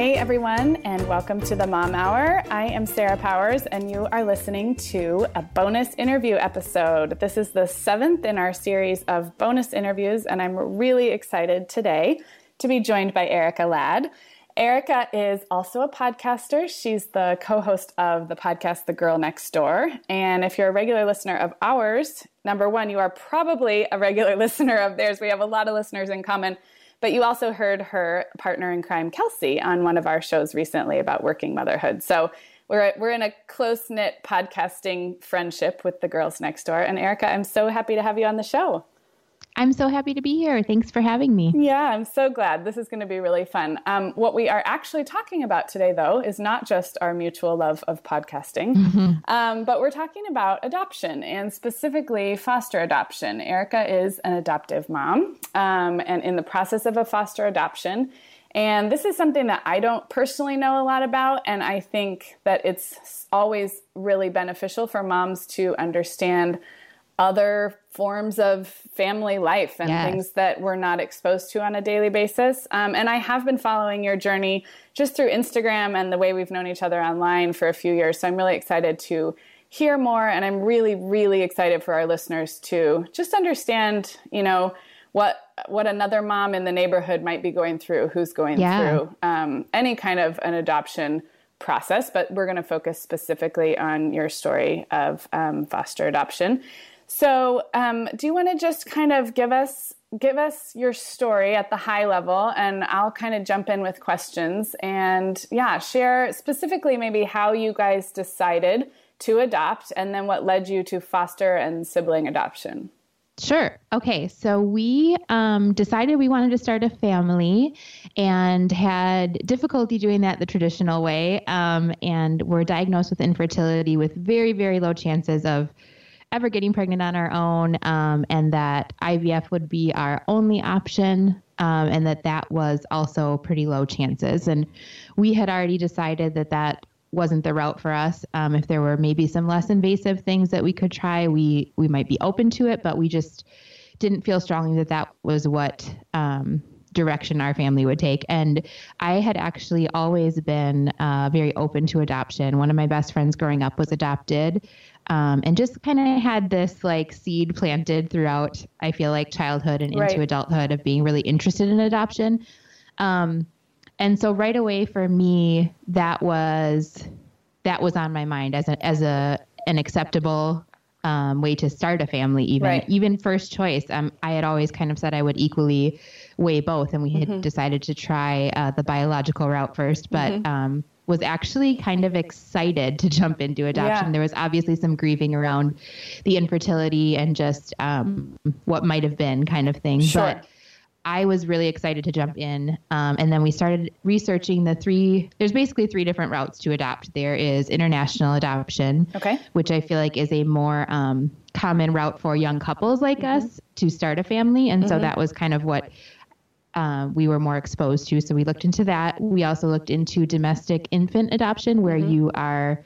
Hey everyone, and welcome to the Mom Hour. I am Sarah Powers, and you are listening to a bonus interview episode. This is the seventh in our series of bonus interviews, and I'm really excited today to be joined by Erica Ladd. Erica is also a podcaster. She's the co host of the podcast The Girl Next Door. And if you're a regular listener of ours, number one, you are probably a regular listener of theirs. We have a lot of listeners in common. But you also heard her partner in crime, Kelsey, on one of our shows recently about working motherhood. So we're, we're in a close knit podcasting friendship with the girls next door. And Erica, I'm so happy to have you on the show. I'm so happy to be here. Thanks for having me. Yeah, I'm so glad. This is going to be really fun. Um, what we are actually talking about today, though, is not just our mutual love of podcasting, mm-hmm. um, but we're talking about adoption and specifically foster adoption. Erica is an adoptive mom um, and in the process of a foster adoption. And this is something that I don't personally know a lot about. And I think that it's always really beneficial for moms to understand other forms of family life and yes. things that we're not exposed to on a daily basis. Um, and I have been following your journey just through Instagram and the way we've known each other online for a few years. So I'm really excited to hear more. And I'm really, really excited for our listeners to just understand, you know, what what another mom in the neighborhood might be going through, who's going yeah. through um, any kind of an adoption process. But we're going to focus specifically on your story of um, foster adoption. So, um, do you want to just kind of give us give us your story at the high level, and I'll kind of jump in with questions and yeah, share specifically maybe how you guys decided to adopt, and then what led you to foster and sibling adoption. Sure. Okay. So we um, decided we wanted to start a family and had difficulty doing that the traditional way. Um, and were diagnosed with infertility with very, very low chances of ever getting pregnant on our own, um, and that IVF would be our only option, um, and that that was also pretty low chances. And we had already decided that that wasn't the route for us. Um, if there were maybe some less invasive things that we could try, we we might be open to it, but we just didn't feel strongly that that was what um, direction our family would take. And I had actually always been uh, very open to adoption. One of my best friends growing up was adopted um, and just kind of had this like seed planted throughout i feel like childhood and right. into adulthood of being really interested in adoption um, and so right away for me that was that was on my mind as a as a an acceptable um, way to start a family even right. even first choice um, i had always kind of said i would equally weigh both and we had mm-hmm. decided to try uh, the biological route first but mm-hmm. um, was actually kind of excited to jump into adoption. Yeah. There was obviously some grieving around the infertility and just um, what might have been kind of thing. Sure. But I was really excited to jump in. Um, and then we started researching the three, there's basically three different routes to adopt. There is international adoption, Okay. which I feel like is a more um, common route for young couples like Mm-hmm. us to start a family. And so that was kind of what uh, we were more exposed to. So we looked into that. We also looked into domestic infant adoption, where Mm-hmm. you are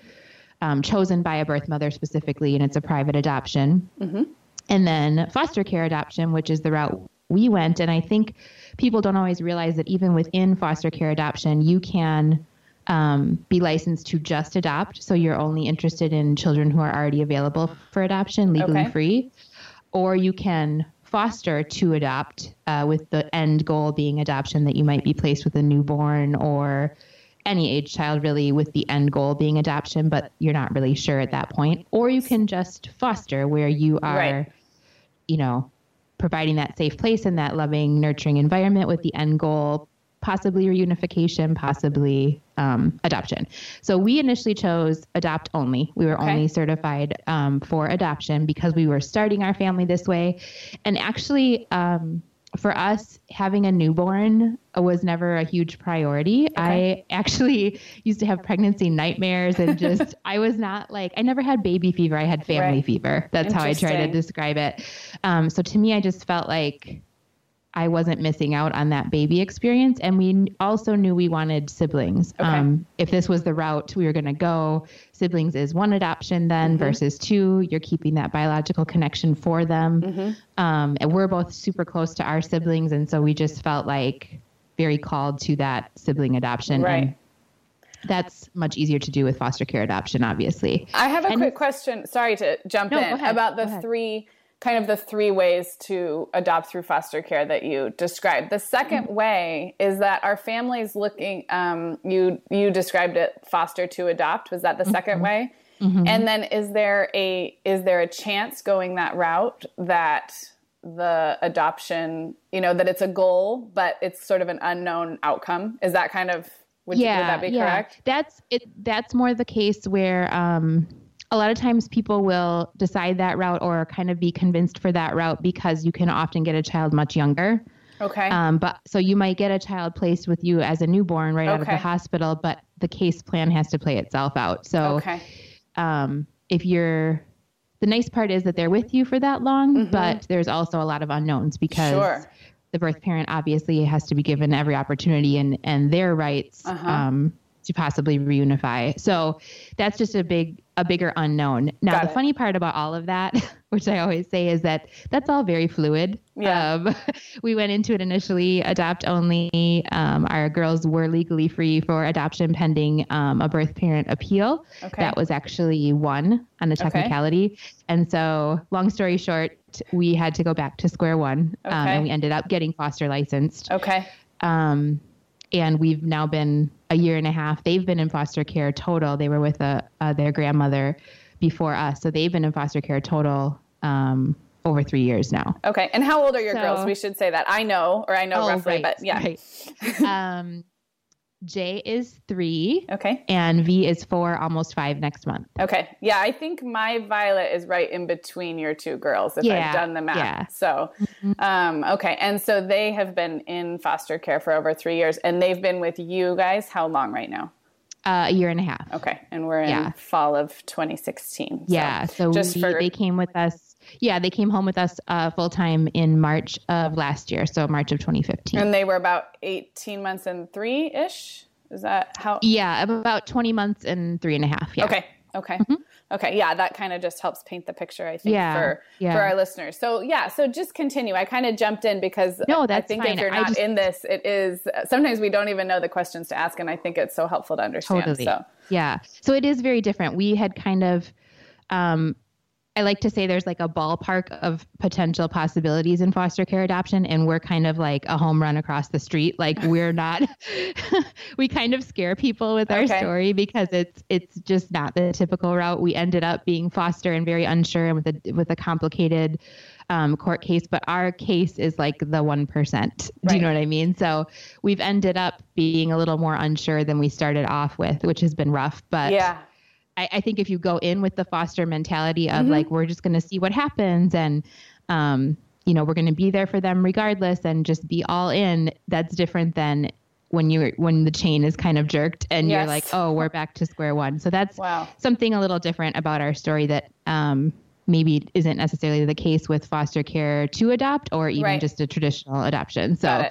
um, chosen by a birth mother specifically, and it's a private adoption. Mm-hmm. And then foster care adoption, which is the route we went. And I think people don't always realize that even within foster care adoption, you can um, be licensed to just adopt. So you're only interested in children who are already available for adoption, legally Okay. free. Or you can foster to adopt uh, with the end goal being adoption that you might be placed with a newborn or any age child really with the end goal being adoption but you're not really sure at that point or you can just foster where you are Right. you know providing that safe place and that loving nurturing environment with the end goal possibly reunification possibly um, adoption. So we initially chose adopt only. We were Okay. only certified um, for adoption because we were starting our family this way. And actually um, for us having a newborn was never a huge priority. I actually used to have pregnancy nightmares and just i was not like i never had baby fever. I had family Right. fever. That's how i try to describe it. Um, so to me i just felt like I wasn't missing out on that baby experience. And we also knew we wanted siblings. Okay. Um, if this was the route we were going to go, siblings is one adoption then Mm-hmm. versus two. You're keeping that biological connection for them. Mm-hmm. Um, and we're both super close to our siblings. And so we just felt like very called to that sibling adoption. Right. And that's much easier to do with foster care adoption, obviously. I have a And- quick question. Sorry to jump No, in ahead. about the three kind of the three ways to adopt through foster care that you described. The 2nd Mm-hmm. way is that our families looking. Um, you you described it foster to adopt. Was that the 2nd Mm-hmm. way? And then is there a is there a chance going that route that the adoption, you know, that it's a goal, but it's sort of an unknown outcome? Is that kind of would, you, would that be correct? That's it. That's more the case where um, a lot of times people will decide that route or kind of be convinced for that route because you can often get a child much younger. Okay. Um, but so you might get a child placed with you as a newborn right out of the hospital, but the case plan has to play itself out. So okay. um, if you're the nice part is that they're with you for that long, but there's also a lot of unknowns because Mm-hmm. Sure. the birth parent obviously has to be given every opportunity and and their rights Uh-huh. um, to possibly reunify. So that's just a big a bigger unknown. Now Got the it. funny part about all of that, which I always say, is that that's all very fluid. Yeah. Um, we went into it initially adopt only. Um, our girls were legally free for adoption pending um, a birth parent appeal. Okay. That was actually won on a technicality. Okay. And so, long story short, we had to go back to square one, um, Okay. and we ended up getting foster licensed. Okay. Um, and we've now been a year and a half. They've been in foster care total. They were with a, uh, their grandmother before us, so they've been in foster care total um, over three years now. Okay. And how old are your So- girls? We should say that. I know, or I know roughly, but yeah. Oh, right. um, J is three, Okay. and V is four, almost five next month. Okay. Yeah, I think my Violet is right in between your two girls if Yeah, I've done the math. yeah. So, um, okay. And so they have been in foster care for over three years and they've been with you guys how long right now? Uh, a year and a half. Okay. And we're in Yeah. fall of 2016. So Yeah, so just we, for, they came with us. Yeah, they came home with us uh, full time in March of last year, so March of 2015. and they were about 18 months and three ish. Is that how? yeah, about 20 months and three and a half. Yeah. Okay. Okay. Okay. Yeah, that kind of just helps paint the picture, I think, Yeah, for yeah. for our listeners. So yeah, so just continue. I kind of jumped in because No, that's I think fine. if you're not just- in this, it is sometimes we don't even know the questions to ask, and I think it's so helpful to understand. Totally. So Yeah. So it is very different. We had kind of, um, I like to say there's like a ballpark of potential possibilities in foster care adoption, and we're kind of like a home run across the street. Like we're not, we kind of scare people with our Okay. story because it's it's just not the typical route. We ended up being foster and very unsure and with a with a complicated um, court case, but our case is like the one percent. Do you know what I mean? So we've ended up being a little more unsure than we started off with, which has been rough. But yeah, I, I think if you go in with the foster mentality Mm-hmm. of like we're just going to see what happens and um, you know, we're going to be there for them regardless and just be all in, that's different than when you're when the chain is kind of jerked and yes. you're like, oh, we're back to square one. So that's wow. something a little different about our story that um, maybe isn't necessarily the case with foster care to adopt or even right. just a traditional adoption. So.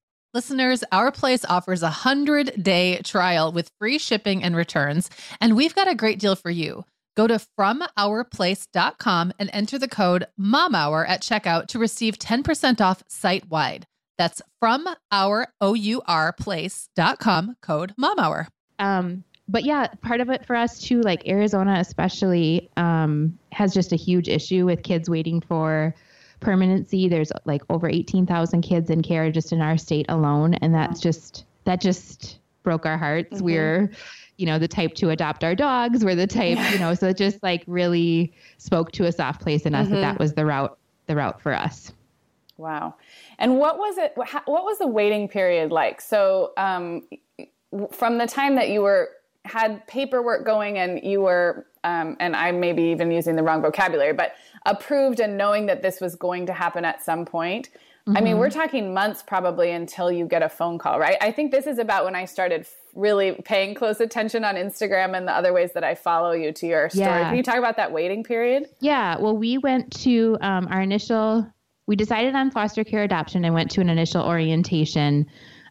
Listeners, our place offers a 100 day trial with free shipping and returns, and we've got a great deal for you. Go to FromOurPlace.com and enter the code MOMHOUR at checkout to receive 10% off site wide. That's from our place.com code MOMHOUR. Um, but yeah, part of it for us too, like Arizona especially, um, has just a huge issue with kids waiting for permanency. There's like over 18,000 kids in care just in our state alone, and that's just that just broke our hearts. Mm-hmm. We're you know, the type to adopt our dogs. We're the type, you know, so it just like really spoke to a soft place in us mm-hmm. that that was the route, the route for us. Wow. And what was it, what was the waiting period like? So, um, from the time that you were, had paperwork going and you were, um, and I may be even using the wrong vocabulary, but approved and knowing that this was going to happen at some point. Mm-hmm. I mean, we're mm-hmm. talking months probably until you get a phone call, right? I think this is about when I started really paying close attention on Instagram and the other ways that I follow you to your story. Yeah. Can you talk about that waiting period? Yeah. Well, we went to um, our initial, we decided on foster care adoption and went to an initial orientation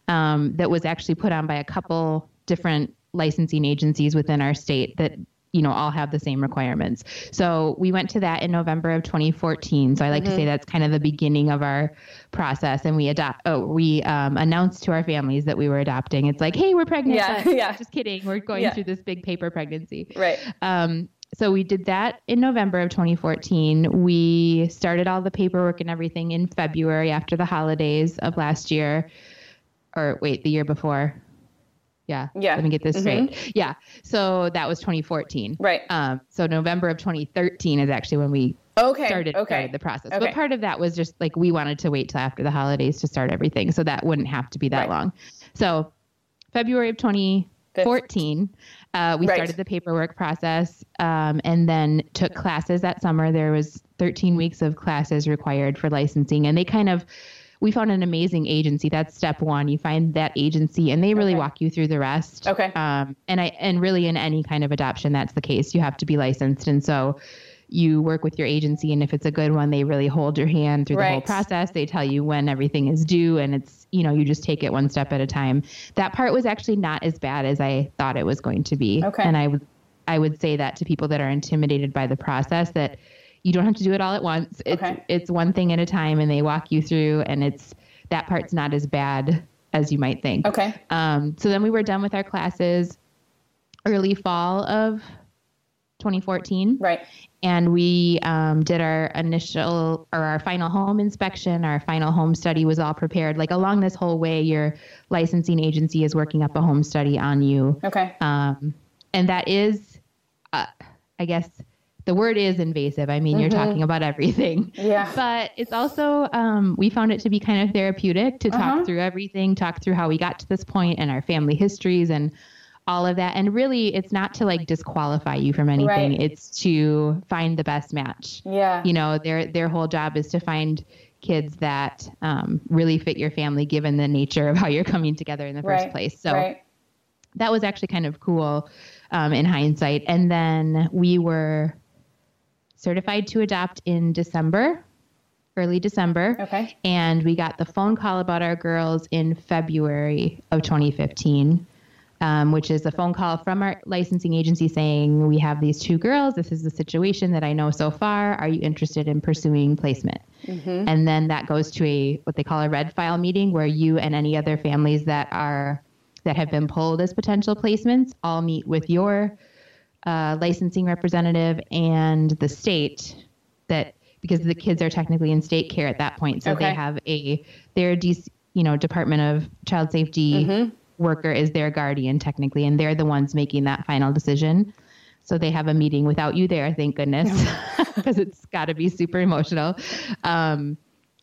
um, that was actually put on by a couple different licensing agencies within our state that you know all have the same requirements. So we went to that in november of 2014 so i like mm-hmm. to say mm-hmm. that's kind of the beginning of our process. And we adopt oh we um, announced to our families that we were adopting. It's like hey we're pregnant. Yeah, yeah. just kidding. We're going yeah. through this big paper pregnancy. Right. Um, so we did that in november of 2014 we started all the paperwork and everything in february after the holidays of last year or wait the year before yeah. Yeah. Let me get this mm-hmm. straight. Yeah. So that was 2014. Right. Um, so November of 2013 is actually when we okay. started, okay. started the process. Okay. But part of that was just like we wanted to wait till after the holidays to start everything. So that wouldn't have to be that right. long. So February of 2014, uh, we right. started the paperwork process um, and then took classes that summer. There was 13 weeks of classes required for licensing. And they kind of, we found an amazing agency. That's step one. You find that agency and they really Okay. walk you through the rest. Okay. Um, and I, and really in any kind of adoption, that's the case. You have to be licensed. And so you work with your agency and if it's a good one, they really hold your hand through the whole process. They tell you when everything is due and it's, you know, you just take it one step at a time. That part was actually not as bad as I thought it was going to be. Okay. And I would, I would say that to people that are intimidated by the process that you don't have to do it all at once. It's Okay. it's one thing at a time and they walk you through and it's that part's not as bad as you might think. Okay. Um, so then we were done with our classes early fall of 2014 Right. and we um, did our initial or our final home inspection our final home study was all prepared like along this whole way your licensing agency is working up a home study on you Okay. um, and that is uh, i guess the word is invasive i mean you're talking about everything Yeah. but it's also um, we found it to be kind of therapeutic to talk Uh-huh. through everything talk through how we got to this point and our family histories and all of that and really it's not to like disqualify you from anything Right. it's to find the best match Yeah. you know their their whole job is to find kids that um, really fit your family given the nature of how you're coming together in the first Right. place so right. that was actually kind of cool um, in hindsight. And then we were certified to adopt in December, early December. Okay. And we got the phone call about our girls in February of 2015, um, which is a phone call from our licensing agency saying, We have these two girls. This is the situation that I know so far. Are you interested in pursuing placement? And then that goes to a what they call a red file meeting where you and any other families that are that have been pulled as potential placements all meet with your uh, licensing representative and the state that because the kids are technically in state care at that point so Okay. they have a their DC, you know department of child safety worker is their guardian technically and they're the ones making that final decision so they have a meeting without you there thank goodness because it's got to be super emotional um,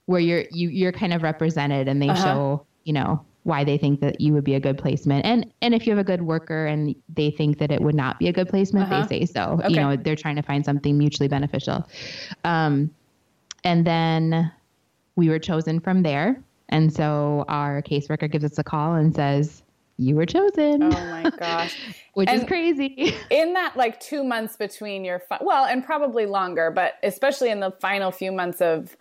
where you're you, you're kind of represented and they Uh-huh. show you know why they think that you would be a good placement and and if you have a good worker and they think that it would not be a good placement Uh-huh. they say so Okay. you know they're trying to find something mutually beneficial um, and then we were chosen from there and so our caseworker gives us a call and says you were chosen Oh my gosh. which is crazy in that like two months between your fi- well and probably longer but especially in the final few months of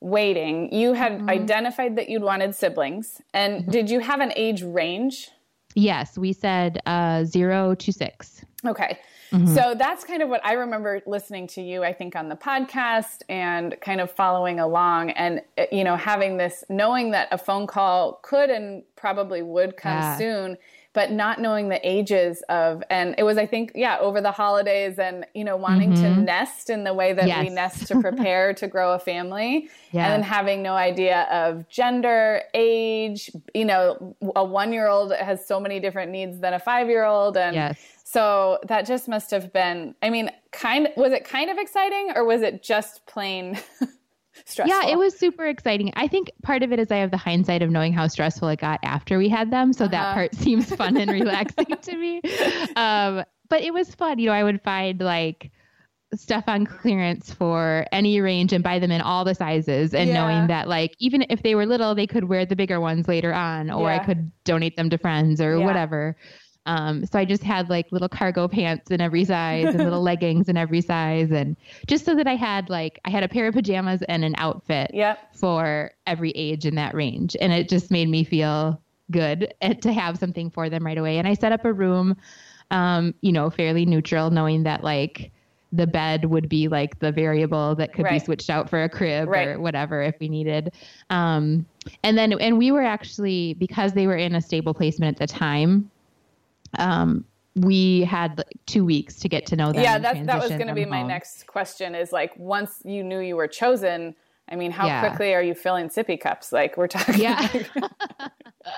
waiting. You had Mm-hmm. identified that you'd wanted siblings. And did you have an age range? Yes we said uh, zero to six. Okay. Mm-hmm. so that's kind of what i remember listening to you i think on the podcast and kind of following along and uh, you know having this knowing that a phone call could and probably would come Yeah. soon but not knowing the ages of and it was i think yeah over the holidays and you know wanting to nest in the way that we Mm-hmm. Nest to prepare to grow a family Yes. and then having no idea of gender age you know a one year old has so many different needs than a five year old and Yes. so that just must have been i mean kind was it kind of exciting or was it just plain stressful Yeah, it was super exciting. I think part of it is I have the hindsight of knowing how stressful it got after we had them, so that Uh-huh. part seems fun and relaxing to me. Um, but it was fun. You know, I would find like stuff on clearance for any range and buy them in all the sizes and Yeah. knowing that like even if they were little they could wear the bigger ones later on or I could donate them to friends or Yeah. whatever. Um, so I just had like little cargo pants in every size and little leggings in every size and just so that I had like I had a pair of pajamas and an outfit Yep. for every age in that range. And it just made me feel good to have something for them right away. And I set up a room, um, you know, fairly neutral, knowing that like the bed would be like the variable that could be switched out for a crib Right. or whatever if we needed. Um, and then, and we were actually, because they were in a stable placement at the time, um, we had like, two weeks to get to know them. yeah that, that was going to be them my next question is like once you knew you were chosen i mean how Yeah. quickly are you filling sippy cups like we're talking Yeah.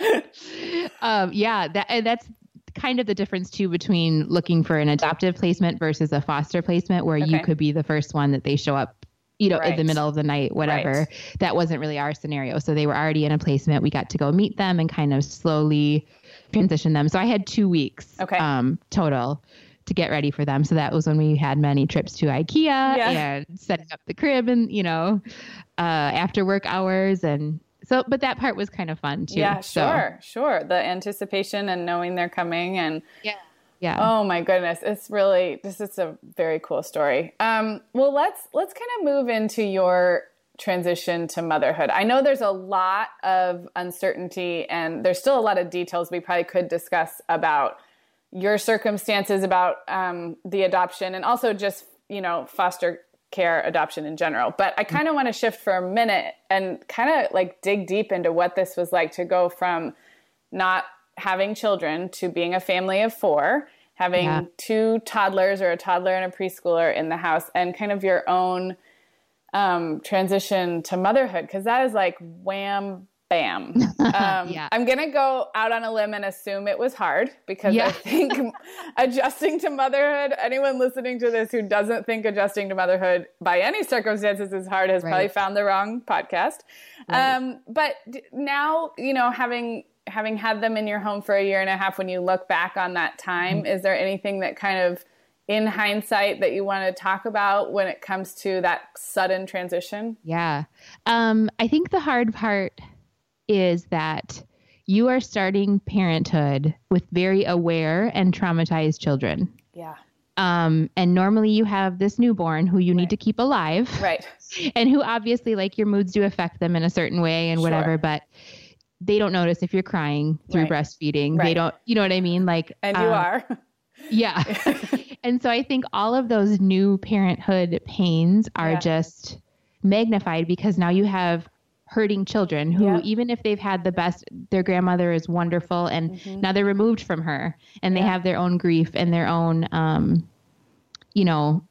um, yeah, that and that's kind of the difference too between looking for an adoptive placement versus a foster placement, where you could be the first one that they show up, you know, in the middle of the night, whatever. Right. That wasn't really our scenario. So they were already in a placement. We got to go meet them and kind of slowly transition them. So I had two weeks Okay. um, total to to get ready for them. So that was when we had many trips to IKEA yeah. and setting up the crib and, you know, uh, after work hours. And so, but that part was kind of fun too. Yeah, sure, so. sure. The anticipation and knowing they're coming and. Yeah. Yeah. Oh my goodness, it's really this is a very cool story. Um, well, let's let's kind of move into your transition to motherhood. I know there's a lot of uncertainty and there's still a lot of details we probably could discuss about your circumstances about um, the adoption and also just you know foster care adoption in general but i kind of want to shift for a minute and kind of like dig deep into what this was like to go from not having children to being a family of four having yeah. two toddlers or a toddler and a preschooler in the house and kind of your own um, transition to motherhood because that is like wham bam. Um, yeah. I'm going to go out on a limb and assume it was hard because yeah. I think adjusting to motherhood, anyone listening to this who doesn't think adjusting to motherhood by any circumstances is hard has right. probably found the wrong podcast. Right. Um, but now, you know, having having had them in your home for a year and a half when you look back on that time, mm-hmm. is there anything that kind of in hindsight that you want to talk about when it comes to that sudden transition? Yeah. Um, I think the hard part is that you are starting parenthood with very aware and traumatized children. Yeah. Um, and normally you have this newborn who you right. need to keep alive. Right. And who obviously like your moods do affect them in a certain way and whatever, but they don't notice if you're crying through right. breastfeeding. Right. They don't, you know what I mean? Like, and you um, are. Yeah. and so I think all of those new parenthood pains are yeah. just magnified because now you have hurting children who even if they've had the best their grandmother is wonderful and mm-hmm. now they're removed from her and they have their own grief and their own um you know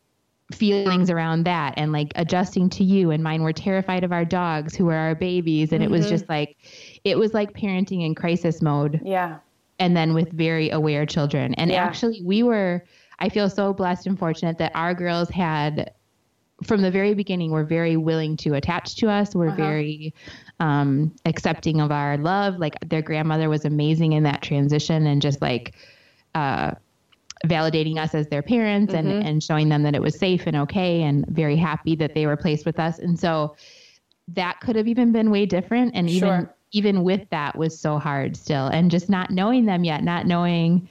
feelings around that and like adjusting to you and mine were terrified of our dogs who were our babies and mm-hmm. it was mm-hmm. just like it was like parenting in crisis mode yeah and then with very aware children and yeah. actually we were i feel so blessed and fortunate that our girls had from the very beginning were very willing to attach to us. We're uh-huh. very um, accepting of our love. Like their grandmother was amazing in that transition and just like uh, validating us as their parents mm-hmm. and, and showing them that it was safe and okay and very happy that they were placed with us. And so that could have even been way different. And even sure. Even with that was so hard still. And just not knowing them yet, not knowing,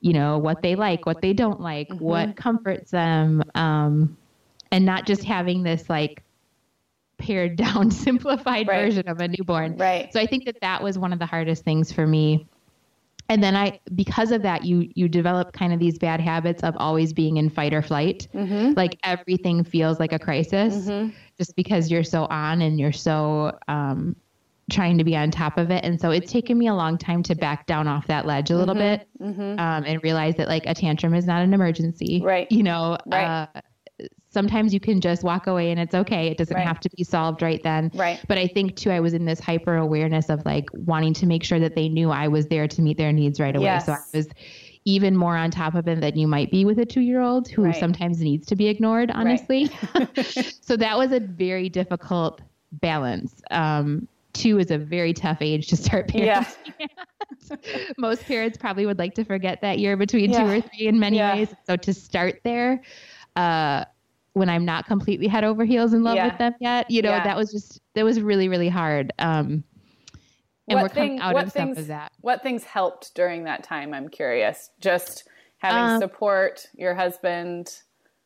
you know, what they like, what they don't like, mm-hmm. what comforts them. Um, and not just having this like pared down simplified right. version of a newborn right so i think that that was one of the hardest things for me and then i because of that you you develop kind of these bad habits of always being in fight or flight mm-hmm. like everything feels like a crisis mm-hmm. just because you're so on and you're so um, trying to be on top of it and so it's taken me a long time to back down off that ledge a little mm-hmm. bit mm-hmm. um, and realize that like a tantrum is not an emergency right you know right. Uh, sometimes you can just walk away and it's okay. It doesn't right. have to be solved right then. Right. But I think too, I was in this hyper awareness of like wanting to make sure that they knew I was there to meet their needs right away. Yes. So I was even more on top of it than you might be with a two year old who right. sometimes needs to be ignored, honestly. Right. so that was a very difficult balance. Um, two is a very tough age to start parenting. Yeah. Most parents probably would like to forget that year between yeah. two or three in many yeah. ways. So to start there, uh, when I'm not completely head over heels in love yeah. with them yet. You know, that was just that was really really hard. Um, and what we're coming thing, out of things, of that. What things helped during that time? I'm curious. Just having um, support, your husband.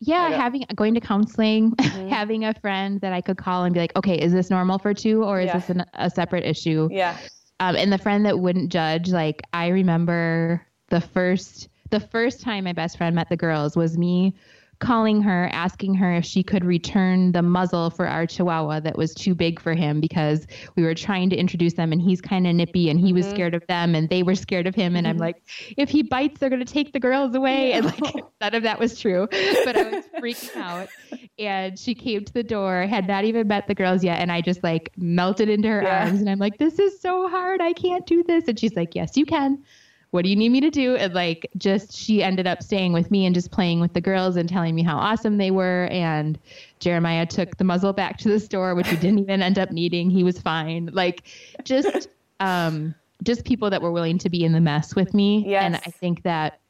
Yeah, having going to counseling, mm-hmm. having a friend that I could call and be like, okay, is this normal for two, or is yeah. this an, a separate issue? Yeah. Um, and the friend that wouldn't judge. Like I remember the first the first time my best friend met the girls was me calling her, asking her if she could return the muzzle for our chihuahua that was too big for him because we were trying to introduce them and he's kind of nippy and he was mm-hmm. scared of them and they were scared of him. And I'm mm-hmm. like, if he bites, they're going to take the girls away. And like, none of that was true. But I was freaking out. And she came to the door, had not even met the girls yet. And I just like melted into her yeah. arms and I'm like, this is so hard. I can't do this. And she's like, yes, you can what do you need me to do? And like, just she ended up staying with me and just playing with the girls and telling me how awesome they were. And Jeremiah took the muzzle back to the store, which we didn't even end up needing. He was fine. Like, just, um, just people that were willing to be in the mess with me. Yes. And I think that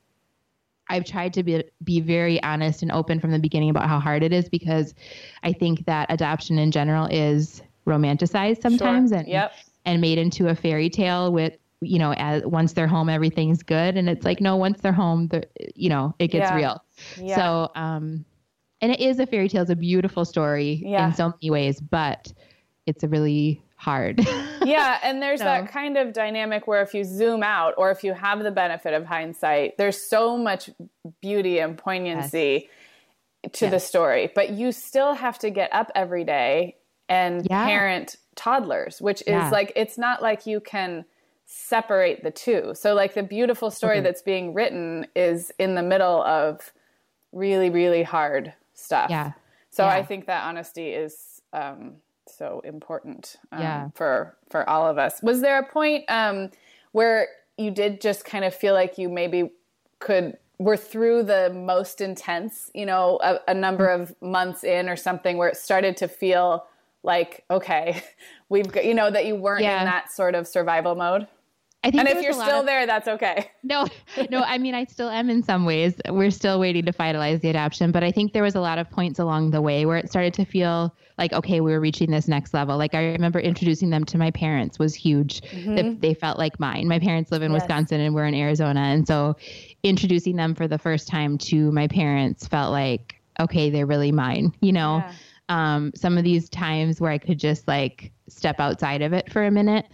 I've tried to be be very honest and open from the beginning about how hard it is because I think that adoption in general is romanticized sometimes Sure. and Yep. and made into a fairy tale with you know as once they're home everything's good and it's like no once they're home they're, you know it gets Yeah. real Yeah. so um and it is a fairy tale it's a beautiful story Yeah. in so many ways but it's a really hard yeah, and there's So- that kind of dynamic where if you zoom out or if you have the benefit of hindsight, there's so much beauty and poignancy to the story, but you still have to get up every day and Yeah. parent toddlers, which is Yeah. like it's not like you can separate the two. So like the beautiful story Okay. that's being written is in the middle of really really hard stuff. Yeah. So Yeah. I think that honesty is um, so important um, Yeah. for for all of us. Was there a point um, where you did just kind of feel like you maybe could were through the most intense, you know, a, a number of months in or something where it started to feel like okay, we've got, you know that you weren't Yeah. in that sort of survival mode. I think And if you're still of- there, that's okay. no, no, I mean, I still am in some ways. We're still waiting to finalize the adoption, but I think there was a lot of points along the way where it started to feel like, okay, we were reaching this next level. Like I remember introducing them to my parents was huge. They, they felt like mine. My parents live in Yes. Wisconsin and we're in Arizona. And so introducing them for the first time to my parents felt like, okay, they're really mine, you know? Yeah. um, some of these times where I could just like step outside of it for a minute.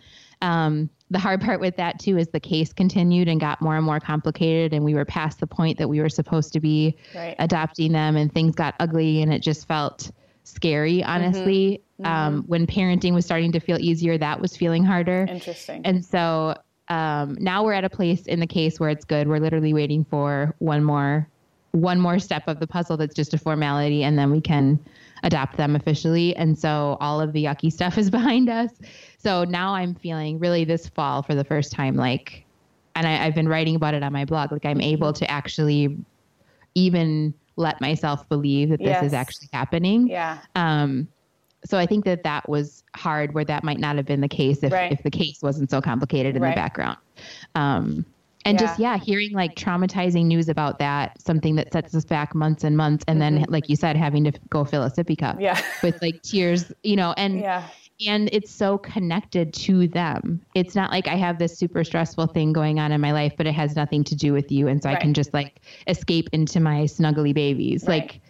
Um, the hard part with that too is the case continued and got more and more complicated, and we were past the point that we were supposed to be Right. adopting them, and things got ugly, and it just felt scary. Honestly, Um, when parenting was starting to feel easier, that was feeling harder. Interesting. And so um, now we're at a place in the case where it's good. We're literally waiting for one more one more step of the puzzle that's just a formality, and then we can adopt them officially. And so all of the yucky stuff is behind us. So now I'm feeling really this fall for the first time like, and I, I've been writing about it on my blog. Like I'm able to actually even let myself believe that this Yes. is actually happening. yeah. Um, so I think that that was hard where that might not have been the case if, Right. if the case wasn't so complicated in Right. the background. Um, and Yeah. just, yeah, hearing like traumatizing news about that, something that sets us back months and months. And then, like you said, having to go fill a sippy cup Mm-hmm. Yeah. with like tears, you know, and, Yeah. and it's so connected to them. It's not like I have this super stressful thing going on in my life, but it has nothing to do with you. And so I can just like escape into my snuggly babies. Right. Like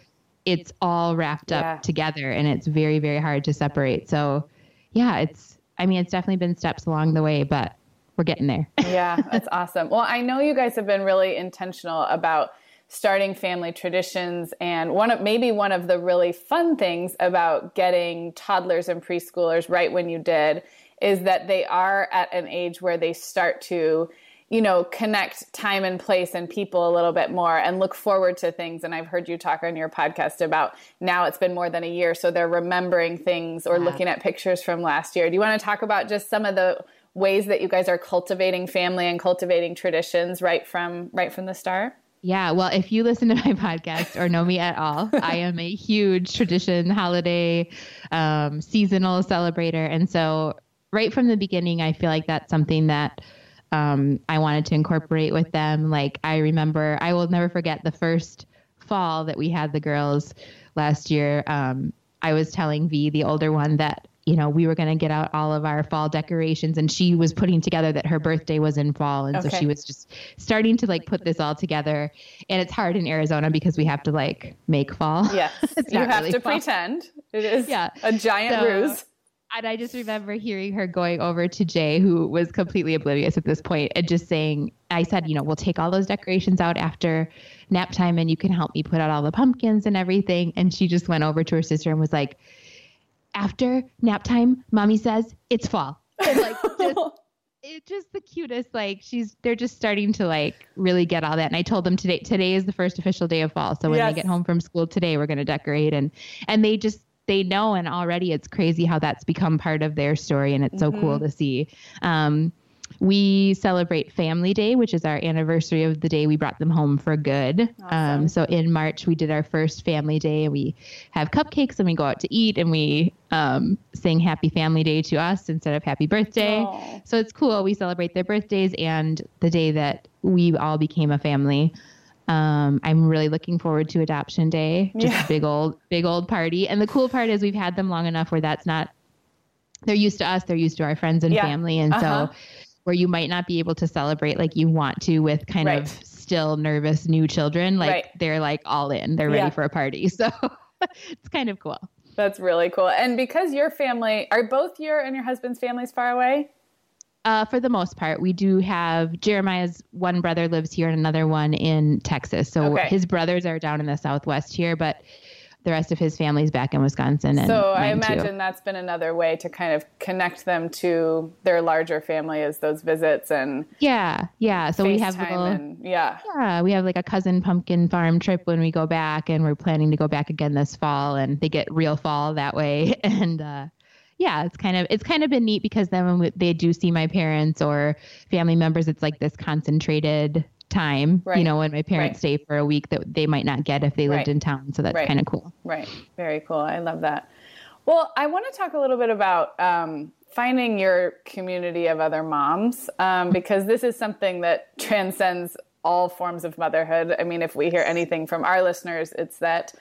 it's all wrapped up Yeah. together and it's very, very hard to separate. So yeah, it's, I mean, it's definitely been steps along the way, but we're getting there. yeah, that's awesome. Well, I know you guys have been really intentional about starting family traditions and one of maybe one of the really fun things about getting toddlers and preschoolers right when you did is that they are at an age where they start to you know connect time and place and people a little bit more and look forward to things and i've heard you talk on your podcast about now it's been more than a year so they're remembering things or looking at pictures from last year do you want to talk about just some of the ways that you guys are cultivating family and cultivating traditions right from right from the start Yeah, well, if you listen to my podcast or know me at all, I am a huge tradition, holiday, um, seasonal celebrator. And so, right from the beginning, I feel like that's something that um, I wanted to incorporate with them. Like, I remember, I will never forget the first fall that we had the girls last year. Um, I was telling V, the older one, that you know we were going to get out all of our fall decorations, and she was putting together that her birthday was in fall, and so she was just starting to like put this all together. And it's hard in Arizona because we have to like make fall. yes you have really to fall. pretend it is Yeah. a giant So- ruse And I just remember hearing her going over to Jay, who was completely oblivious at this point, and just saying, I said, you know, we'll take all those decorations out after nap time and you can help me put out all the pumpkins and everything. And she just went over to her sister and was like, after nap time, mommy says it's fall. And like, just, it's just the cutest. Like she's, they're just starting to like really get all that. And I told them today, today is the first official day of fall. So when Yes. they get home from school today, we're going to decorate and, and they just, they know. And already it's crazy how that's become part of their story. And it's so cool to see. Um, we celebrate Family Day, which is our anniversary of the day we brought them home for good. Awesome. Um, so in March, we did our first Family Day, we have cupcakes and we go out to eat and we um, sing Happy Family Day to us instead of Happy Birthday. Aw. So it's cool. We celebrate their birthdays and the day that we all became a family. Um, I'm really looking forward to adoption day. Just Yeah. a big old, big old party. And the cool part is we've had them long enough where that's not, they're used to us, they're used to our friends and Yeah. family. And Uh-huh. so where you might not be able to celebrate like you want to with kind Right. of still nervous new children, like Right. they're like all in, they're ready Yeah. for a party. So it's kind of cool. That's really cool. And because your family are both your and your husband's families far away? Uh, for the most part, we do have Jeremiah's one brother lives here and another one in Texas. So Okay. his brothers are down in the Southwest here, but the rest of his family's back in Wisconsin. And So I mine, too. imagine that's been another way to kind of connect them to their larger family is those visits and Yeah, yeah. So we have little, and yeah. yeah, we have like a cousin pumpkin farm trip when we go back, and we're planning to go back again this fall, and they get real fall that way. And uh, yeah, it's kind of it's kind of been neat because then when they do see my parents or family members, it's like this concentrated time. Right. You know, when my parents Right. stay for a week that they might not get if they lived Right. in town. So that's kind of cool. Right. Very cool. I love that. Well, I want to talk a little bit about um, finding your community of other moms um, because this is something that transcends all forms of motherhood. I mean, if we hear anything from our listeners, it's that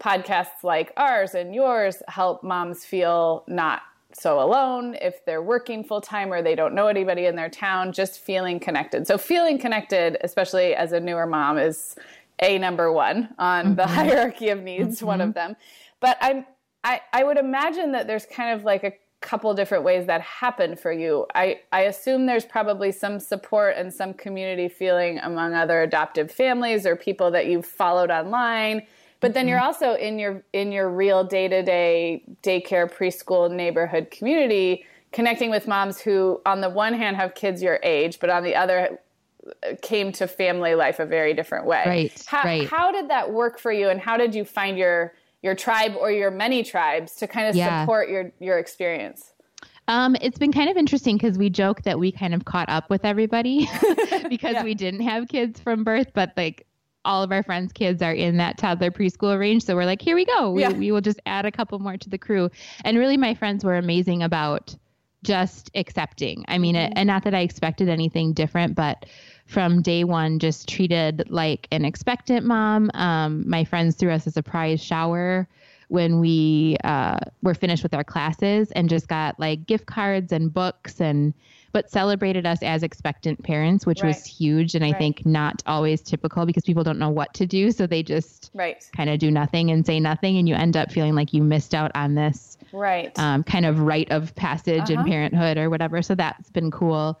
podcasts like ours and yours help moms feel not so alone if they're working full time or they don't know anybody in their town, just feeling connected. So, feeling connected, especially as a newer mom, is a number one on the mm-hmm. hierarchy of needs, one of mm-hmm. them. But I'm I, I would imagine that there's kind of like a couple different ways that happen for you. I, I assume there's probably some support and some community feeling among other adoptive families or people that you've followed online. But then you're also in your in your real day-to-day daycare preschool neighborhood community connecting with moms who on the one hand have kids your age, but on the other came to family life a very different way. Right, How, right. how did that work for you and how did you find your your tribe or your many tribes to kind of Yeah. support your your experience? Um, it's been kind of interesting because we joke that we kind of caught up with everybody because Yeah. we didn't have kids from birth, but like all of our friends' kids are in that toddler preschool range. So we're like, here we go. We, Yeah. we will just add a couple more to the crew. And really, my friends were amazing about just accepting. I mean, it, and not that I expected anything different, but from day one, just treated like an expectant mom. Um, my friends threw us a surprise shower when we uh, were finished with our classes and just got like gift cards and books and but celebrated us as expectant parents which was huge and i Right. think not always typical because people don't know what to do so they just Right. kind of do nothing and say nothing and you end up feeling like you missed out on this Right. um, kind of rite of passage Uh-huh. in parenthood or whatever so that's been cool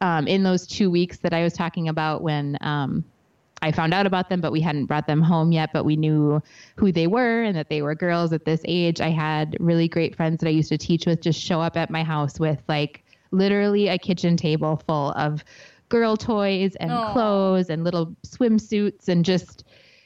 Um, in those two weeks that I was talking about when um, I found out about them, but we hadn't brought them home yet, but we knew who they were and that they were girls at this age. I had really great friends that I used to teach with just show up at my house with like literally a kitchen table full of girl toys and Aww. clothes and little swimsuits and just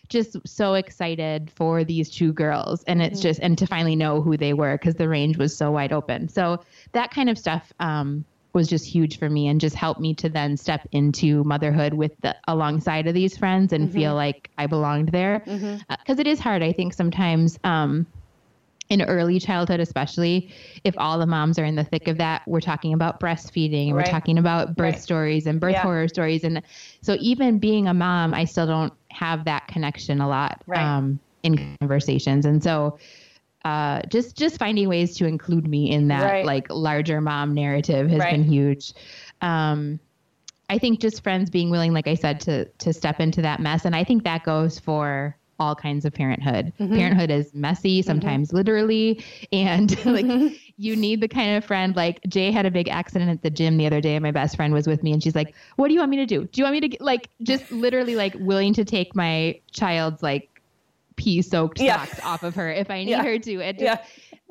just so excited for these two girls and it's mm-hmm. just and to finally know who they were because the range was so wide open so that kind of stuff um, was just huge for me and just helped me to then step into motherhood with the alongside of these friends and mm-hmm. feel like I belonged there because mm-hmm. uh, it is hard I think sometimes um, in early childhood especially if all the moms are in the thick of that we're talking about breastfeeding and right. we're talking about birth right. stories and birth yeah. horror stories and so even being a mom I still don't have that connection a lot right. um, in conversations and so uh, just just finding ways to include me in that right. like larger mom narrative has right. been huge. Um, I think just friends being willing, like I said, to to step into that mess, and I think that goes for all kinds of parenthood. Mm-hmm. Parenthood is messy, mm-hmm. sometimes mm-hmm. literally, and like mm-hmm. you need the kind of friend like Jay had a big accident at the gym the other day, and my best friend was with me, and she's like, "What do you want me to do? Do you want me to like just literally like willing to take my child's like pee soaked yeah. socks off of her if I need yeah. her to. It just, yeah.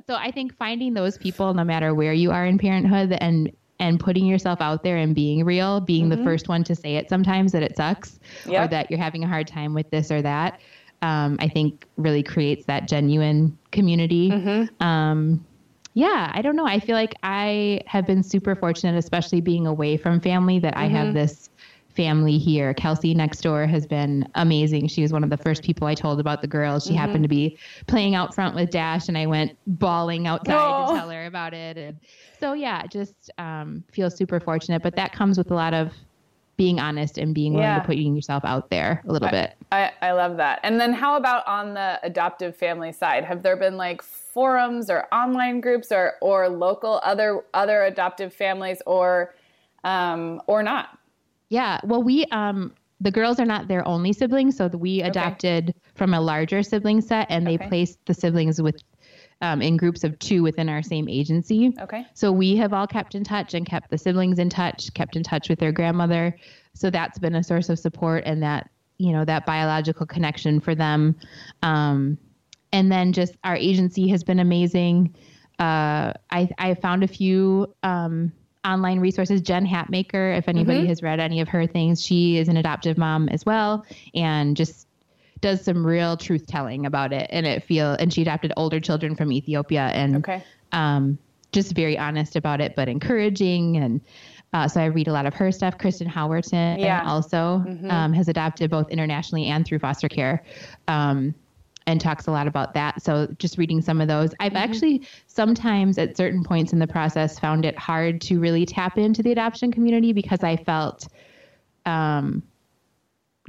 So I think finding those people, no matter where you are in parenthood, and and putting yourself out there and being real, being mm-hmm. the first one to say it sometimes that it sucks yep. or that you're having a hard time with this or that, um, I think really creates that genuine community. Mm-hmm. Um, yeah, I don't know. I feel like I have been super fortunate, especially being away from family, that mm-hmm. I have mm-hmm. this family here. Kelsey next door has been amazing. She was one of the first people I told about the girls. She mm-hmm. happened to be playing out front with Dash, and I went bawling outside oh. to tell her about it. And so, yeah, just um, feel super fortunate. But that comes with a lot of being honest and being willing yeah. to put yourself out there a little I, bit. I, I love that. And then how about on the adoptive family side? Have there been like forums or online groups or or local other other adoptive families or um, or not? Yeah. Well, we um the girls are not their only siblings, so we adopted okay. from a larger sibling set, and they placed the siblings with um, in groups of two within our same agency. Okay. So we have all kept in touch and kept the siblings in touch, kept in touch with their grandmother. So that's been a source of support and that you know that biological connection for them. Um, and then just our agency has been amazing. Uh, I I found a few. Um, online resources. Jen Hatmaker, if anybody mm-hmm. has read any of her things, she is an adoptive mom as well, and just does some real truth telling about it. And it feel and she adopted older children from Ethiopia, and okay. um, just very honest about it, but encouraging and. Uh, so I read a lot of her stuff. Kristen Howerton yeah. also mm-hmm. um, has adopted both internationally and through foster care. Um, and talks a lot about that. So just reading some of those, I've mm-hmm. actually sometimes at certain points in the process found it hard to really tap into the adoption community because I felt um,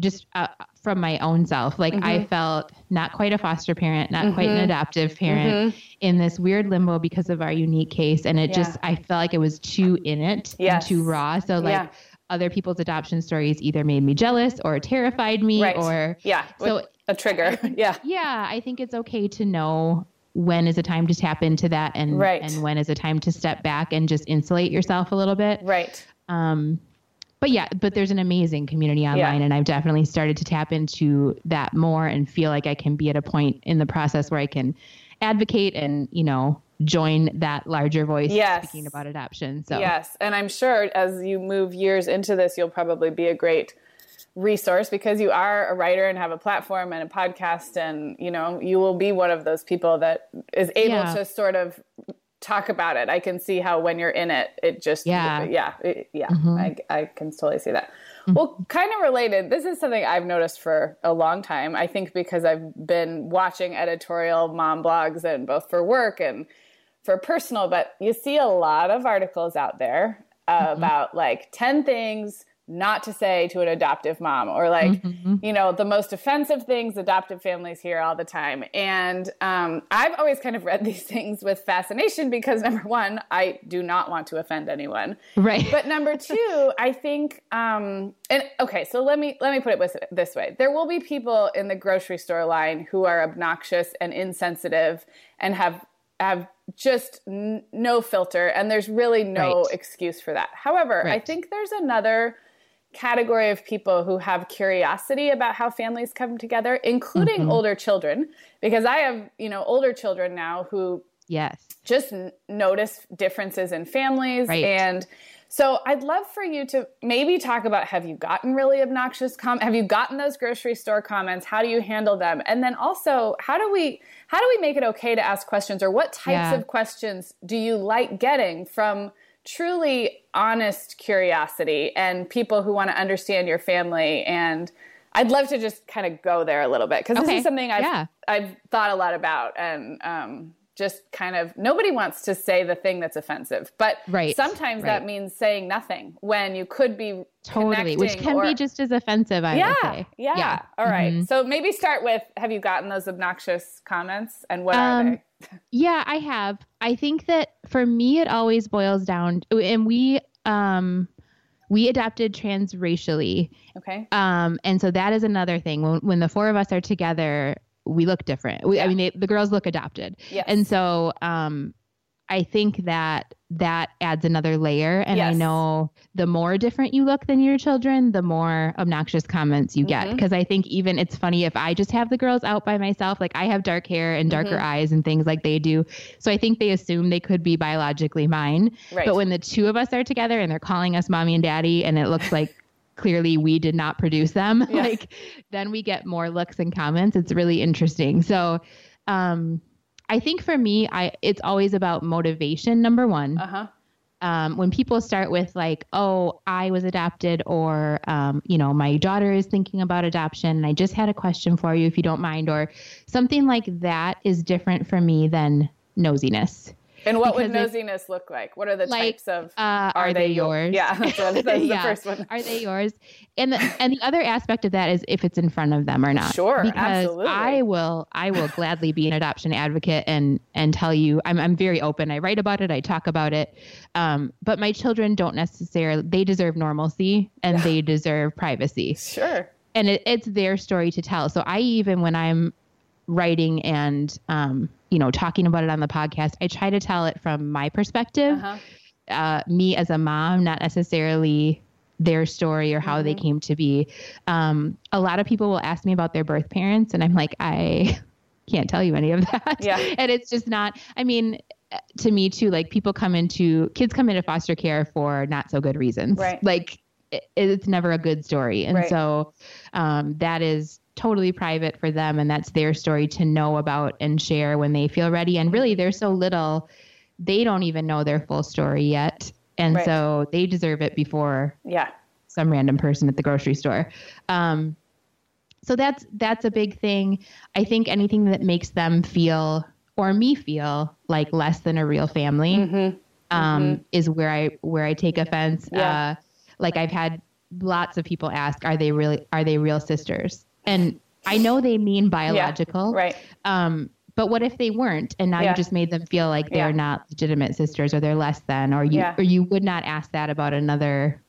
just uh, from my own self, like mm-hmm. I felt not quite a foster parent, not mm-hmm. quite an mm-hmm. adoptive parent mm-hmm. in this weird limbo because of our unique case. And it yeah. just, I felt like it was too in it yes. and too raw. So like, yeah other people's adoption stories either made me jealous or terrified me right. or yeah so a trigger yeah yeah i think it's okay to know when is a time to tap into that and right. and when is a time to step back and just insulate yourself a little bit right um but yeah but there's an amazing community online yeah. and i've definitely started to tap into that more and feel like i can be at a point in the process where i can advocate and you know join that larger voice yes. speaking about adoption. So yes, and I'm sure as you move years into this, you'll probably be a great resource because you are a writer and have a platform and a podcast and you know you will be one of those people that is able yeah. to sort of talk about it i can see how when you're in it it just yeah yeah it, yeah mm-hmm. I, I can totally see that mm-hmm. well kind of related this is something i've noticed for a long time i think because i've been watching editorial mom blogs and both for work and for personal but you see a lot of articles out there mm-hmm. about like 10 things not to say to an adoptive mom or like mm-hmm. you know the most offensive things adoptive families hear all the time and um, i've always kind of read these things with fascination because number one i do not want to offend anyone right but number two i think um, and okay so let me let me put it this way there will be people in the grocery store line who are obnoxious and insensitive and have have just n- no filter and there's really no right. excuse for that however right. i think there's another category of people who have curiosity about how families come together, including mm-hmm. older children, because I have, you know, older children now who yes, just n- notice differences in families right. and so I'd love for you to maybe talk about have you gotten really obnoxious com have you gotten those grocery store comments? How do you handle them? And then also, how do we how do we make it okay to ask questions or what types yeah. of questions do you like getting from truly honest curiosity and people who want to understand your family and I'd love to just kind of go there a little bit because okay. this is something I've yeah. I've thought a lot about and um, just kind of nobody wants to say the thing that's offensive, but right. sometimes right. that means saying nothing when you could be totally, which can or, be just as offensive. I yeah, would say. Yeah. Yeah. All right. mm-hmm. So maybe start with: Have you gotten those obnoxious comments, and what um, are they? yeah, I have. I think that for me, it always boils down, and we um we adopted transracially. Okay. Um, and so that is another thing. When when the four of us are together, we look different. We, yeah. I mean, they, the girls look adopted. Yes. And so um, I think that that adds another layer. And yes. I know the more different you look than your children, the more obnoxious comments you get. Because mm-hmm. I think even it's funny if I just have the girls out by myself, like I have dark hair and darker mm-hmm. eyes and things like they do. So I think they assume they could be biologically mine. Right. But when the two of us are together and they're calling us mommy and daddy and it looks like clearly we did not produce them. Yes. like then we get more looks and comments. It's really interesting. So um i think for me i it's always about motivation number one. Uh-huh. Um, when people start with like, "Oh, I was adopted," or um, you know, my daughter is thinking about adoption, and I just had a question for you, if you don't mind, or something like that, is different for me than nosiness. And what would nosiness look like? What are the like, types of uh, are, are, they, yours? Yeah, that's, what, that's yeah. the first one. Are they yours? And the and the other aspect of that is if it's in front of them or not. Sure, because absolutely. I will I will gladly be an adoption advocate and and tell you I'm I'm very open. I write about it. I talk about it. Um, but my children don't necessarily. They deserve normalcy and they deserve privacy. Sure. And it, it's their story to tell. So I even when I'm writing and um, you know talking about it on the podcast i try to tell it from my perspective uh-huh. uh, me as a mom not necessarily their story or how mm-hmm. they came to be um, a lot of people will ask me about their birth parents and i'm like i can't tell you any of that yeah. and it's just not i mean to me too like people come into kids come into foster care for not so good reasons right like it, it's never a good story and right. so um, that is totally private for them and that's their story to know about and share when they feel ready and really they're so little they don't even know their full story yet and right. so they deserve it before yeah some random person at the grocery store um, so that's that's a big thing i think anything that makes them feel or me feel like less than a real family mm-hmm. Um, mm-hmm. is where i where i take offense yeah. uh, like i've had lots of people ask are they really are they real sisters and I know they mean biological. Yeah, right. Um, but what if they weren't, and now yeah. you just made them feel like they're yeah. not legitimate sisters, or they're less than, or you, or you would not ask that about another,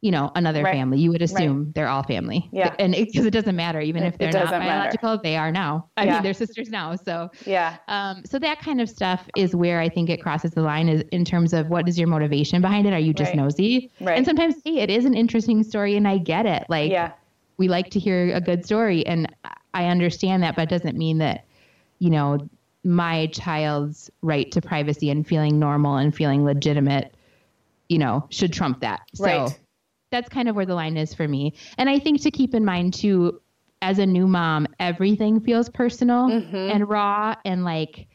you know, another right. family. You would assume right. they're all family. Yeah. And because it, it, doesn't matter, even it, if they're not biological, matter. they are now. I mean, they're sisters now. So yeah. Um, so that kind of stuff is where I think it crosses the line is in terms of what is your motivation behind it? Are you just right. nosy? Right. And sometimes, hey, it is an interesting story, and I get it. Like. Yeah we like to hear a good story and I understand that, but it doesn't mean that, you know, my child's right to privacy and feeling normal and feeling legitimate, you know, should trump that. So right. that's kind of where the line is for me. And I think to keep in mind too, as a new mom, everything feels personal Mm-hmm. and raw and like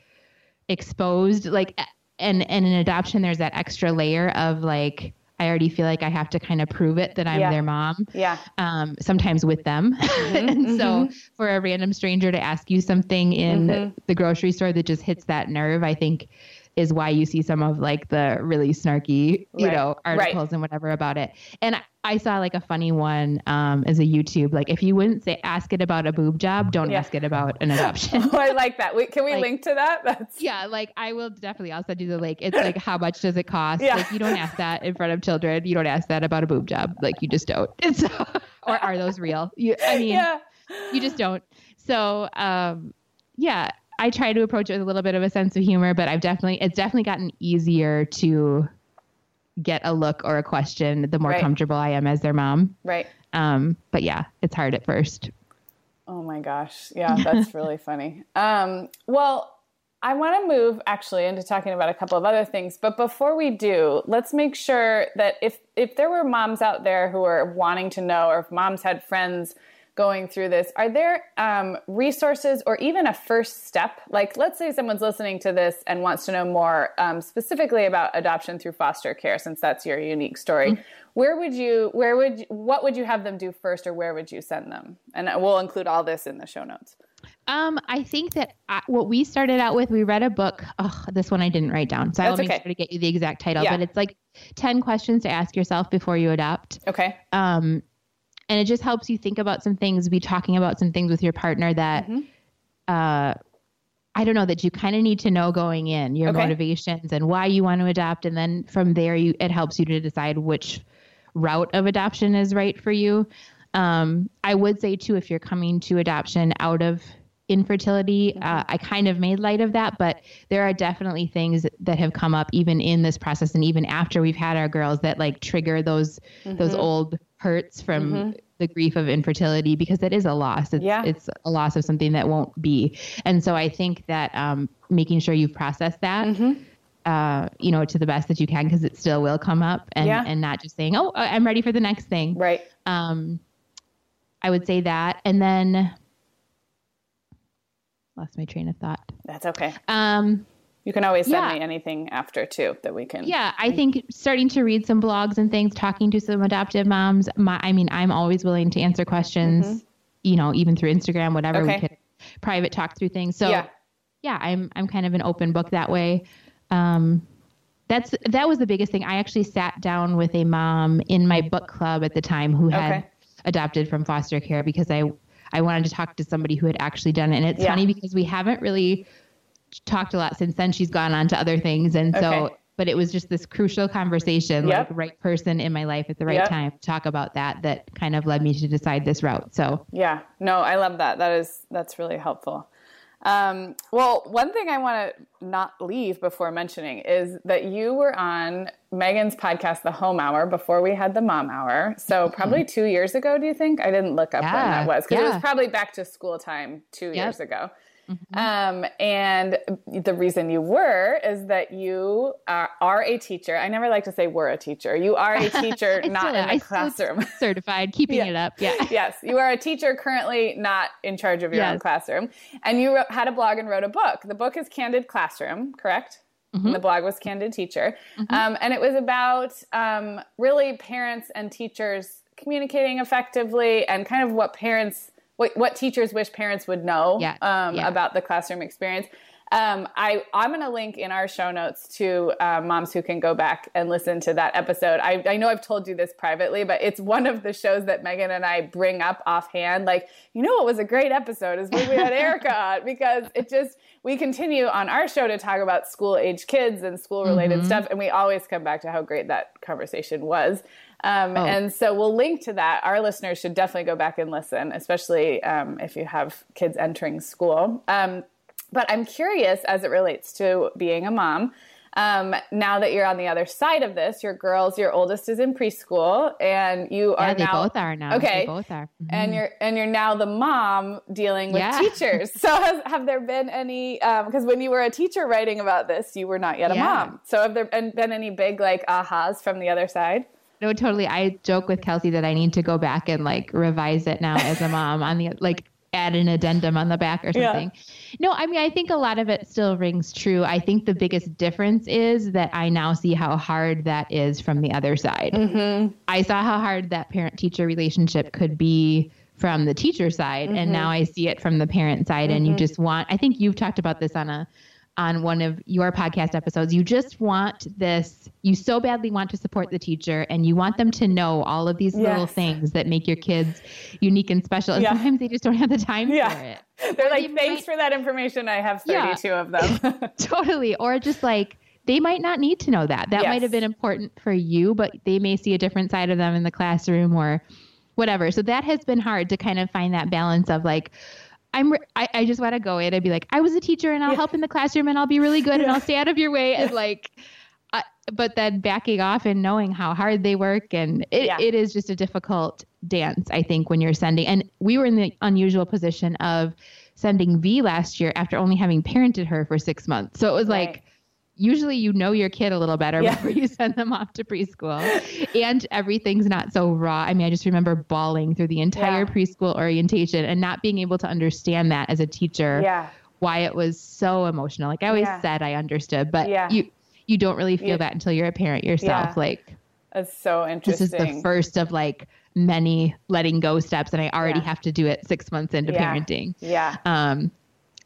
exposed. Like, and and in adoption, there's that extra layer of like. I already feel like I have to kind of prove it that I'm Yeah. their mom Yeah. um, sometimes with them. Mm-hmm, and mm-hmm. so for a random stranger to ask you something in mm-hmm. the grocery store that just hits that nerve, I think is why you see some of like the really snarky, you Right. know, Right. articles and whatever about it. And I, saw like a funny one um, as a YouTube, like if you wouldn't say ask it about a boob job, don't Yeah. ask it about an adoption. Oh, I like that. We, can we Like- link to that? That's yeah, like I will definitely. I'll send you the link. It's like how much does it cost? Yeah. Like you don't ask that in front of children. You don't ask that about a boob job. Like you just don't. So, or are those real? You, I mean, yeah. you just don't. So, um, yeah, I try to approach it with a little bit of a sense of humor, but I've definitely it's definitely gotten easier to get a look or a question the more Right. comfortable I am as their mom. Right. Um, but yeah, it's hard at first. Oh my gosh. Yeah, that's really funny. Um, well, I want to move actually into talking about a couple of other things, but before we do, let's make sure that if if there were moms out there who are wanting to know, or if moms had friends going through this, are there um, resources or even a first step? Like, let's say someone's listening to this and wants to know more um, specifically about adoption through foster care, since that's your unique story. Where would you? Where would? What would you have them do first, or where would you send them? And we'll include all this in the show notes. Um, I think that I, what we started out with, we read a book. Oh, this one I didn't write down, so I'll make okay. sure to get you the exact title. Yeah. But it's like ten questions to ask yourself before you adopt. Okay. Um, and it just helps you think about some things, be talking about some things with your partner that, Mm-hmm. uh, I don't know that you kind of need to know going in your Okay. motivations and why you want to adopt, and then from there, you it helps you to decide which route of adoption is right for you. Um, I would say too, if you're coming to adoption out of infertility, uh, I kind of made light of that, but there are definitely things that have come up even in this process and even after we've had our girls that like trigger those those old hurts from the grief of infertility because that is a loss. It's Yeah. it's a loss of something that won't be. And so I think that um, making sure you've processed that uh, you know, to the best that you can because it still will come up and, Yeah. and not just saying, oh, I'm ready for the next thing. Right. Um, I would say that. And then lost my train of thought. That's okay. Um, You can always send Yeah. me anything after too that we can. yeah, I think starting to read some blogs and things, talking to some adoptive moms. My, I mean, I'm always willing to answer questions, you know, even through Instagram, whatever Mm-hmm. Okay. we could private talk through things. So Yeah. yeah, I'm I'm kind of an open book that way. Um, that's that was the biggest thing. I actually sat down with a mom in my book club at the time who had Okay. adopted from foster care because I I wanted to talk to somebody who had actually done it. And it's Yeah. funny because we haven't really talked a lot since then. She's gone on to other things, and so. Okay. But it was just this crucial conversation, Yep. like right person in my life at the right Yep. time, talk about that. That kind of led me to decide this route. So Yeah. No, I love that. That is that's really helpful. Um, well, one thing I want to not leave before mentioning is that you were on Megan's podcast, The Home Hour, before we had the Mom Hour. So probably two years ago. Do you think? I didn't look up when that was because it was probably back to school time two Yep. years ago. Um, and the reason you were is that you are, are a teacher. I never like to say we're a teacher. You are a teacher, not in a I classroom. certified, keeping Yeah. it up. Yeah. yes, you are a teacher currently not in charge of your own classroom. And you wrote, had a blog and wrote a book. The book is Candid Classroom, correct? Mm-hmm. And the blog was Candid Teacher. Um, and it was about um, really parents and teachers communicating effectively and kind of what parents, what, what teachers wish parents would know Yeah, um, yeah. about the classroom experience. Um, I, I'm going to link in our show notes to uh, moms who can go back and listen to that episode. I, I know I've told you this privately, but it's one of the shows that Megan and I bring up offhand. Like, you know what was a great episode is when we had Erica on because it just, we continue on our show to talk about school age kids and school related stuff. And we always come back to how great that conversation was. Um, Oh. And so we'll link to that. Our listeners should definitely go back and listen, especially um, if you have kids entering school. Um, but I'm curious as it relates to being a mom. Um, now that you're on the other side of this, your girls, your oldest is in preschool, and you are Yeah, they now both are now. Okay. They both are. Mhm. and you're and you're now the mom dealing with Yeah. teachers. So has, have there been any? Because when you were a teacher writing about this, you were not yet a Yeah. mom. So have there been, been any big like ahas from the other side? No, totally. I joke with Kelsey that I need to go back and like revise it now as a mom on the like add an addendum on the back or something. Yeah. No, I mean, I think a lot of it still rings true. I think the biggest difference is that I now see how hard that is from the other side. Mm-hmm. I saw how hard that parent teacher relationship could be from the teacher side, mm-hmm. and now I see it from the parent side. Mm-hmm. And you mm-hmm. just want, I think you've talked about this on a on one of your podcast episodes. You just want this, you so badly want to support the teacher and you want them to know all of these yes. little things that make your kids unique and special. And yeah. sometimes they just don't have the time yeah. for it. They're or like, they thanks might, for that information. I have 32 yeah. of them. totally. Or just like, they might not need to know that. That yes. might have been important for you, but they may see a different side of them in the classroom or whatever. So that has been hard to kind of find that balance of like, I'm I, I just want to go in and be like, I was a teacher and I'll yeah. help in the classroom and I'll be really good and I'll stay out of your way and like uh, but then backing off and knowing how hard they work and it, yeah. it is just a difficult dance i think when you're sending and we were in the unusual position of sending v last year after only having parented her for six months so it was right. like usually you know your kid a little better yeah. before you send them off to preschool. And everything's not so raw. I mean i just remember bawling through the entire yeah. preschool orientation and not being able to understand that as a teacher yeah. why it was so emotional. Like i always yeah. said i understood but yeah. you you don't really feel that until you're a parent yourself. Like it's so interesting this is the first of like many letting go steps and i already have to do it six months into parenting. Yeah. Um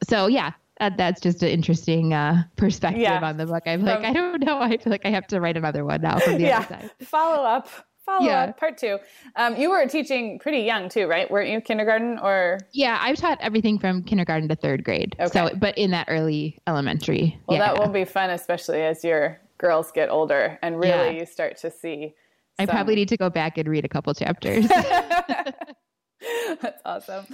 so yeah uh, that's just an interesting uh, perspective yeah. on the book. I'm like, I don't know. I feel like I have to write another one now from the yeah. other side. Follow up. Follow yeah. up. Part two. Um, you were teaching pretty young too, right? Weren't you kindergarten or? Yeah, I've taught everything from kindergarten to third grade. Okay. So, but in that early elementary. Well, yeah. that will be fun, especially as your girls get older and really you start to see. Some... I probably need to go back and read a couple chapters. That's awesome.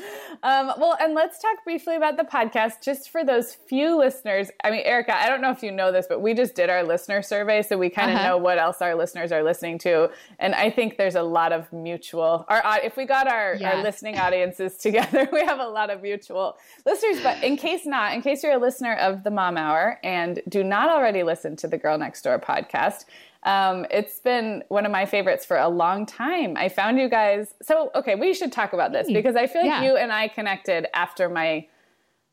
Um, well, and let's talk briefly about the podcast, just for those few listeners. I mean, Erica, I don't know if you know this, but we just did our listener survey, so we kind of uh-huh. know what else our listeners are listening to. And I think there's a lot of mutual. Our if we got our, our listening audiences together, we have a lot of mutual listeners. But in case not, in case you're a listener of the Mom Hour and do not already listen to the Girl Next Door podcast, um, it's been one of my favorites for a long time. I found you guys. So, okay, we should talk about this because I feel like yeah. you and I connected after my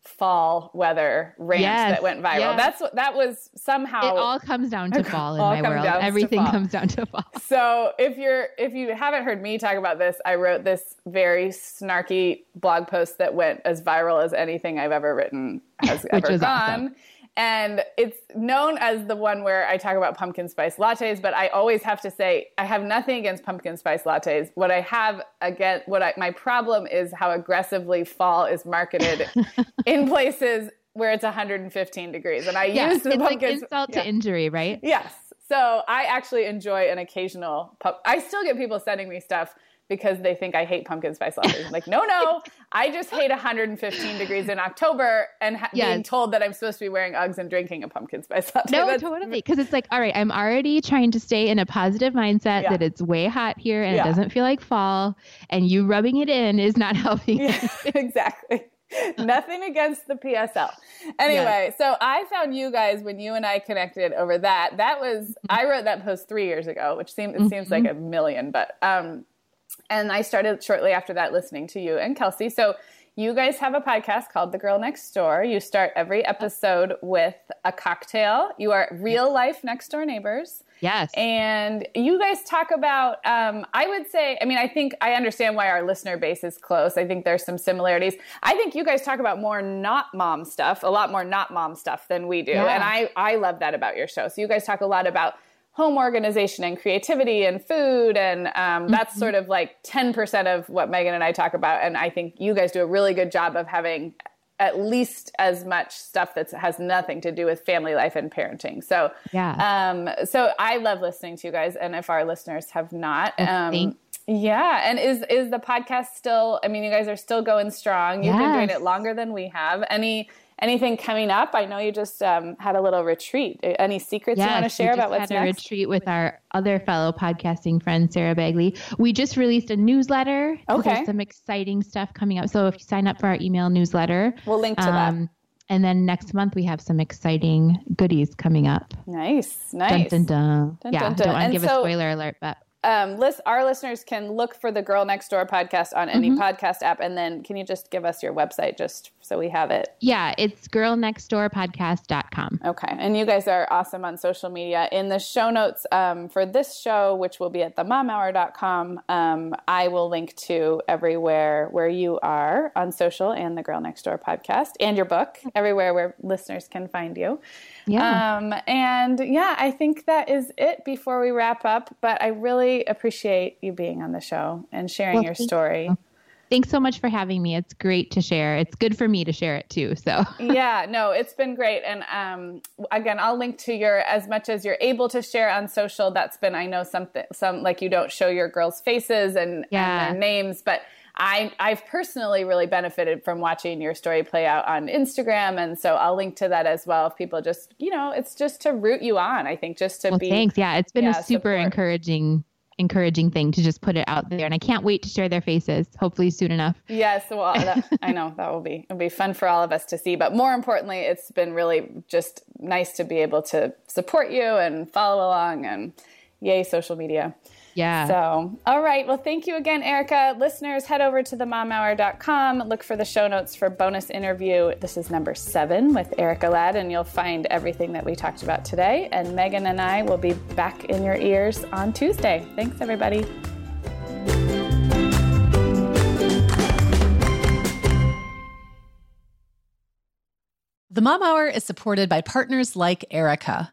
fall weather rant yes, that went viral. Yes. That's what that was somehow It all comes down to fall in my world. Everything comes down to fall. So, if you're if you haven't heard me talk about this, I wrote this very snarky blog post that went as viral as anything I've ever written has ever gone. Awesome. And it's known as the one where I talk about pumpkin spice lattes, but I always have to say I have nothing against pumpkin spice lattes. What I have again, what I, my problem is how aggressively fall is marketed in places where it's 115 degrees. And I yes, use the it's pumpkin like insult yeah. to injury, right? Yes. So I actually enjoy an occasional. Pump- I still get people sending me stuff because they think I hate pumpkin spice lattes. I'm like, no, no, I just hate 115 degrees in October and ha- yes. being told that I'm supposed to be wearing Uggs and drinking a pumpkin spice latte. No, That's- totally. Because it's like, all right, I'm already trying to stay in a positive mindset yeah. that it's way hot here and yeah. it doesn't feel like fall, and you rubbing it in is not helping. Yeah, exactly. Nothing against the PSL. Anyway, yes. so I found you guys when you and I connected over that. That was mm-hmm. I wrote that post three years ago, which seems it mm-hmm. seems like a million, but um, and I started shortly after that listening to you and Kelsey. So you guys have a podcast called The Girl Next Door. You start every episode with a cocktail. You are real life next door neighbors. Yes. And you guys talk about, um, I would say, I mean, I think I understand why our listener base is close. I think there's some similarities. I think you guys talk about more not mom stuff, a lot more not mom stuff than we do. Yeah. And I, I love that about your show. So you guys talk a lot about home organization and creativity and food and um, that's mm-hmm. sort of like 10% of what megan and i talk about. And i think you guys do a really good job of having at least as much stuff that has nothing to do with family life and parenting. So yeah. um, so i love listening to you guys. And if our listeners have not um, yeah. And is is the podcast still i mean you guys are still going strong. You've yes. been doing it longer than we have. Any anything coming up? I know you just um, had a little retreat. Any secrets yes, you want to share about what's next? We had a retreat with our other fellow podcasting friend Sarah Bagley. We just released a newsletter. Okay, there's some exciting stuff coming up. So if you sign up for our email newsletter, we'll link to um, that. And then next month we have some exciting goodies coming up. Nice, nice. Dun, dun, dun. dun yeah, dun, dun. don't want to give so, a spoiler alert, but um, list, our listeners can look for the Girl Next Door podcast on any mm-hmm. podcast app. And then can you just give us your website just so we have it? Yeah, it's girlnextdoorpodcast.com. Okay. And you guys are awesome on social media. In the show notes um, for this show, which will be at themomhour.com, um, I will link to everywhere where you are on social and the Girl Next Door podcast and your book, everywhere where listeners can find you. Yeah. Um, and yeah, I think that is it before we wrap up. But I really appreciate you being on the show and sharing well, your story. You. Thanks so much for having me. It's great to share. It's good for me to share it too. So yeah, no, it's been great. And um, again, I'll link to your as much as you're able to share on social. That's been I know something some like you don't show your girls' faces and, yeah. and their names, but I, I've personally really benefited from watching your story play out on Instagram. And so I'll link to that as well. If people just, you know, it's just to root you on, I think, just to well, be. Thanks. Yeah. It's been yeah, a super support. encouraging encouraging thing to just put it out there and i can't wait to share their faces hopefully soon enough yes well that, i know that will be it'll be fun for all of us to see but more importantly it's been really just nice to be able to support you and follow along and yay social media yeah. So, all right. Well, thank you again, Erica. Listeners, head over to themomhour.com. Look for the show notes for bonus interview. This is number seven with Erica Ladd, and you'll find everything that we talked about today. And Megan and I will be back in your ears on Tuesday. Thanks, everybody. The Mom Hour is supported by partners like Erika.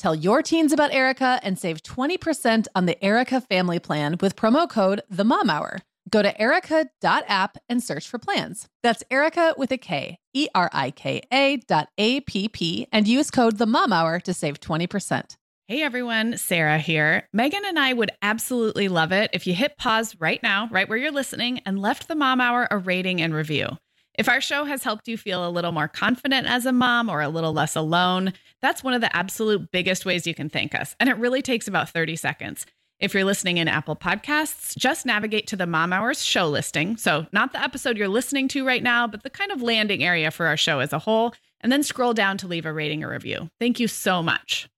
Tell your teens about Erika and save 20% on the Erika family plan with promo code The Mom Hour. Go to erika.app and search for plans. That's Erika with a K, E R I K A dot A P P, and use code The Mom Hour to save 20%. Hey everyone, Sarah here. Megan and I would absolutely love it if you hit pause right now, right where you're listening, and left the Mom Hour a rating and review. If our show has helped you feel a little more confident as a mom or a little less alone, that's one of the absolute biggest ways you can thank us. And it really takes about 30 seconds. If you're listening in Apple Podcasts, just navigate to the Mom Hours show listing. So, not the episode you're listening to right now, but the kind of landing area for our show as a whole, and then scroll down to leave a rating or review. Thank you so much.